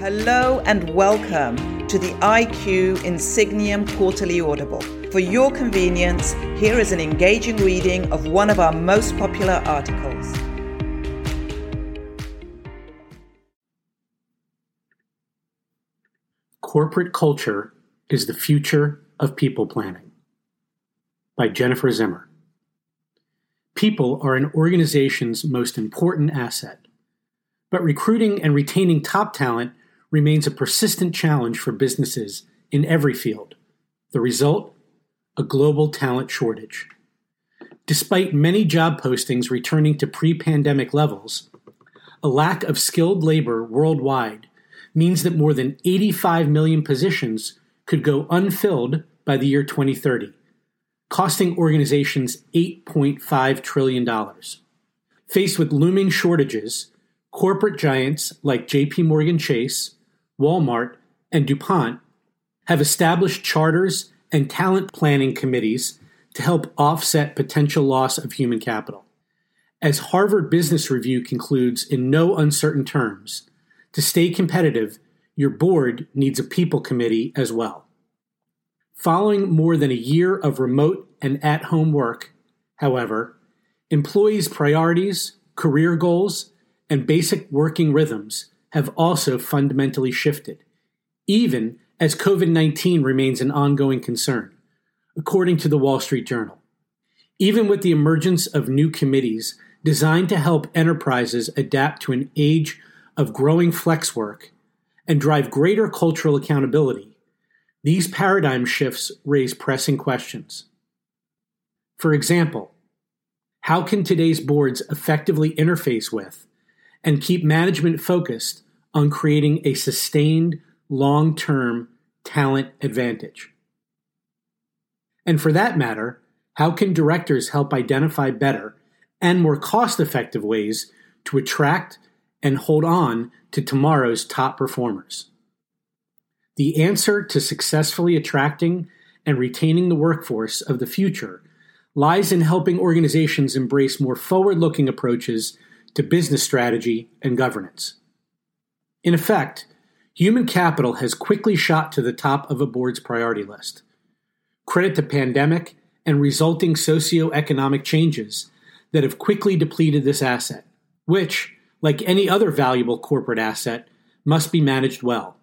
Hello and welcome to the IQ Insigniam Quarterly Audible. For your convenience, here is an engaging reading of one of our most popular articles. Corporate Culture is the Future of People Planning by Jennifer Zimmer. People are an organization's most important asset, but recruiting and retaining top talent remains a persistent challenge for businesses in every field. The result? A global talent shortage. Despite many job postings returning to pre pandemic levels, a lack of skilled labor worldwide means that more than 85 million positions could go unfilled by the year 2030, costing organizations $8.5 trillion. Faced with looming shortages, corporate giants like JP Morgan Chase, Walmart, and DuPont have established charters and talent planning committees to help offset potential loss of human capital. As Harvard Business Review concludes in no uncertain terms, to stay competitive, your board needs a people committee as well. Following more than a year of remote and at home work, however, employees' priorities, career goals, and basic working rhythms have also fundamentally shifted, even as COVID 19 remains an ongoing concern, according to the Wall Street Journal. Even with the emergence of new committees designed to help enterprises adapt to an age of growing flex work and drive greater cultural accountability, these paradigm shifts raise pressing questions. For example, how can today's boards effectively interface with and keep management focused on creating a sustained long term talent advantage. And for that matter, how can directors help identify better and more cost effective ways to attract and hold on to tomorrow's top performers? The answer to successfully attracting and retaining the workforce of the future lies in helping organizations embrace more forward looking approaches to business strategy and governance. In effect, human capital has quickly shot to the top of a board's priority list. Credit to pandemic and resulting socio-economic changes that have quickly depleted this asset, which, like any other valuable corporate asset, must be managed well.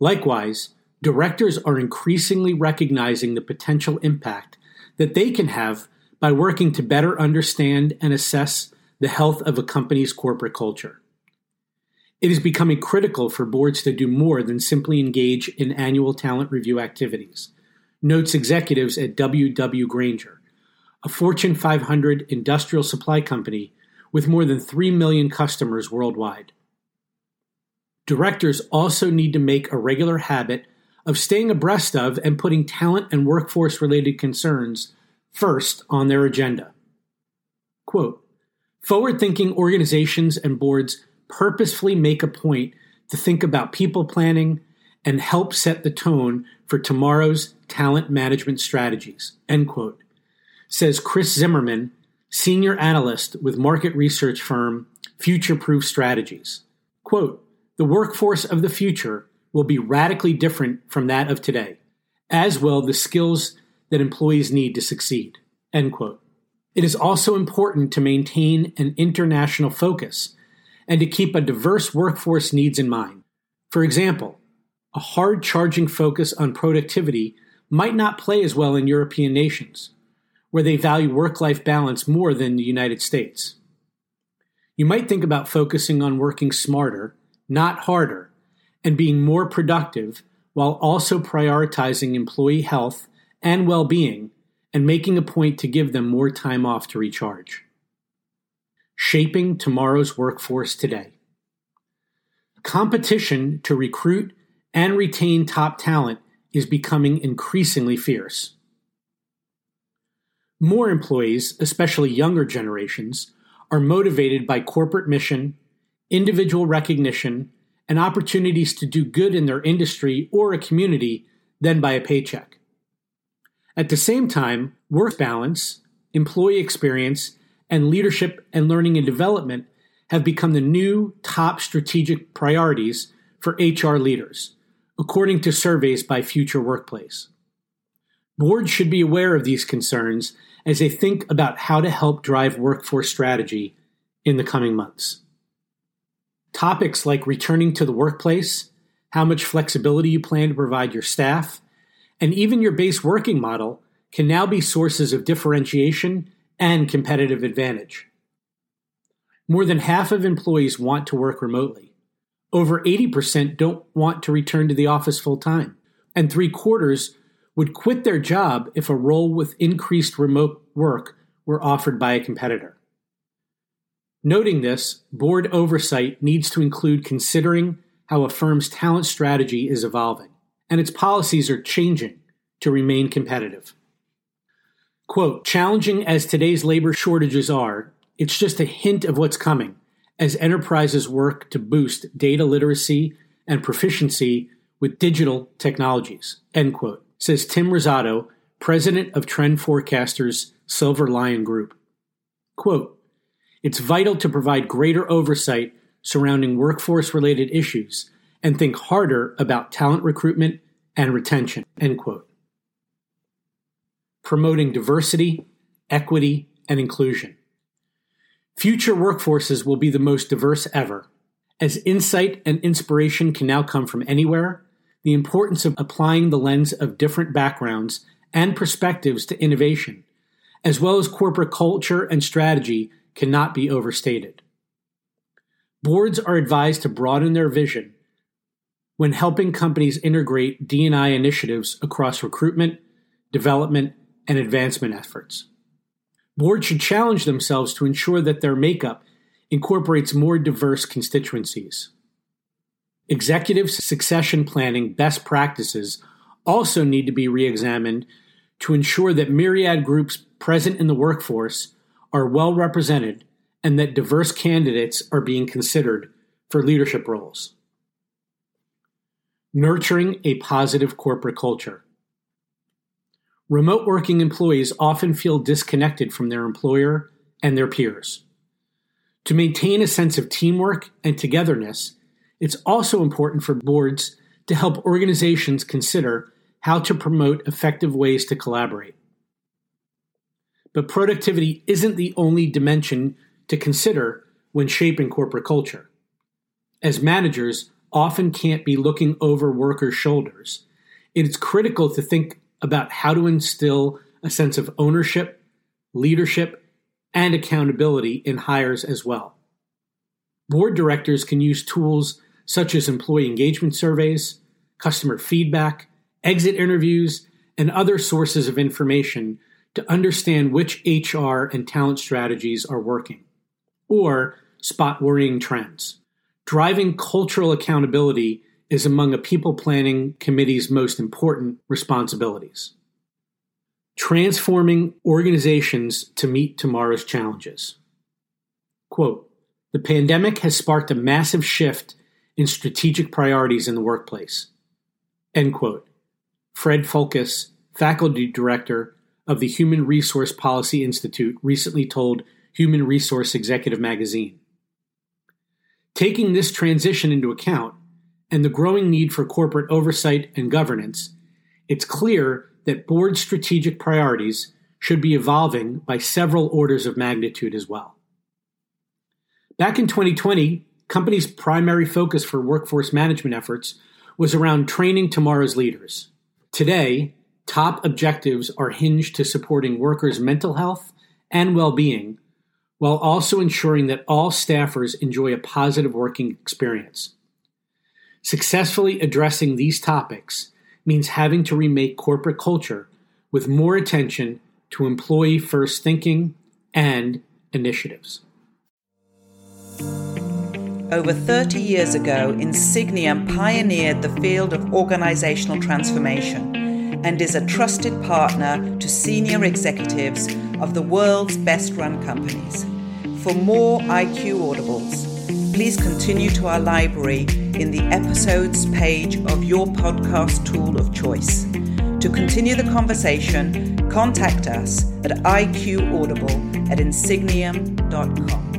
Likewise, directors are increasingly recognizing the potential impact that they can have by working to better understand and assess the health of a company's corporate culture. It is becoming critical for boards to do more than simply engage in annual talent review activities, notes executives at W.W. Grainger, a Fortune 500 industrial supply company with more than 3 million customers worldwide. Directors also need to make a regular habit of staying abreast of and putting talent and workforce related concerns first on their agenda. Quote, Forward thinking organizations and boards purposefully make a point to think about people planning and help set the tone for tomorrow's talent management strategies. End quote. Says Chris Zimmerman, senior analyst with market research firm Future Proof Strategies. Quote, the workforce of the future will be radically different from that of today, as will the skills that employees need to succeed. End quote. It is also important to maintain an international focus and to keep a diverse workforce needs in mind. For example, a hard charging focus on productivity might not play as well in European nations, where they value work life balance more than the United States. You might think about focusing on working smarter, not harder, and being more productive while also prioritizing employee health and well being and making a point to give them more time off to recharge. Shaping tomorrow's workforce today. Competition to recruit and retain top talent is becoming increasingly fierce. More employees, especially younger generations, are motivated by corporate mission, individual recognition, and opportunities to do good in their industry or a community than by a paycheck. At the same time, work balance, employee experience, and leadership and learning and development have become the new top strategic priorities for HR leaders, according to surveys by Future Workplace. Boards should be aware of these concerns as they think about how to help drive workforce strategy in the coming months. Topics like returning to the workplace, how much flexibility you plan to provide your staff, and even your base working model can now be sources of differentiation and competitive advantage. More than half of employees want to work remotely. Over 80% don't want to return to the office full time, and three quarters would quit their job if a role with increased remote work were offered by a competitor. Noting this, board oversight needs to include considering how a firm's talent strategy is evolving and its policies are changing to remain competitive. Quote, challenging as today's labor shortages are, it's just a hint of what's coming as enterprises work to boost data literacy and proficiency with digital technologies, end quote, says Tim Rosato, president of Trend Forecasters Silver Lion Group. Quote, it's vital to provide greater oversight surrounding workforce related issues and think harder about talent recruitment and retention, end quote promoting diversity, equity, and inclusion. Future workforces will be the most diverse ever. As insight and inspiration can now come from anywhere, the importance of applying the lens of different backgrounds and perspectives to innovation, as well as corporate culture and strategy, cannot be overstated. Boards are advised to broaden their vision when helping companies integrate D&I initiatives across recruitment, development, and advancement efforts. Boards should challenge themselves to ensure that their makeup incorporates more diverse constituencies. Executive succession planning best practices also need to be re examined to ensure that myriad groups present in the workforce are well represented and that diverse candidates are being considered for leadership roles. Nurturing a positive corporate culture. Remote working employees often feel disconnected from their employer and their peers. To maintain a sense of teamwork and togetherness, it's also important for boards to help organizations consider how to promote effective ways to collaborate. But productivity isn't the only dimension to consider when shaping corporate culture. As managers often can't be looking over workers' shoulders, it's critical to think about how to instill a sense of ownership, leadership, and accountability in hires as well. Board directors can use tools such as employee engagement surveys, customer feedback, exit interviews, and other sources of information to understand which HR and talent strategies are working, or spot worrying trends. Driving cultural accountability is among a people planning committee's most important responsibilities. Transforming organizations to meet tomorrow's challenges. Quote The pandemic has sparked a massive shift in strategic priorities in the workplace. End quote. Fred Foulkes, faculty director of the Human Resource Policy Institute, recently told Human Resource Executive magazine. Taking this transition into account, and the growing need for corporate oversight and governance, it's clear that board strategic priorities should be evolving by several orders of magnitude as well. Back in 2020, companies' primary focus for workforce management efforts was around training tomorrow's leaders. Today, top objectives are hinged to supporting workers' mental health and well being, while also ensuring that all staffers enjoy a positive working experience. Successfully addressing these topics means having to remake corporate culture with more attention to employee first thinking and initiatives. Over 30 years ago, Insigniam pioneered the field of organizational transformation and is a trusted partner to senior executives of the world's best run companies. For more IQ Audibles, please continue to our library in the episodes page of your podcast tool of choice. To continue the conversation, contact us at iqaudible at insigniam.com.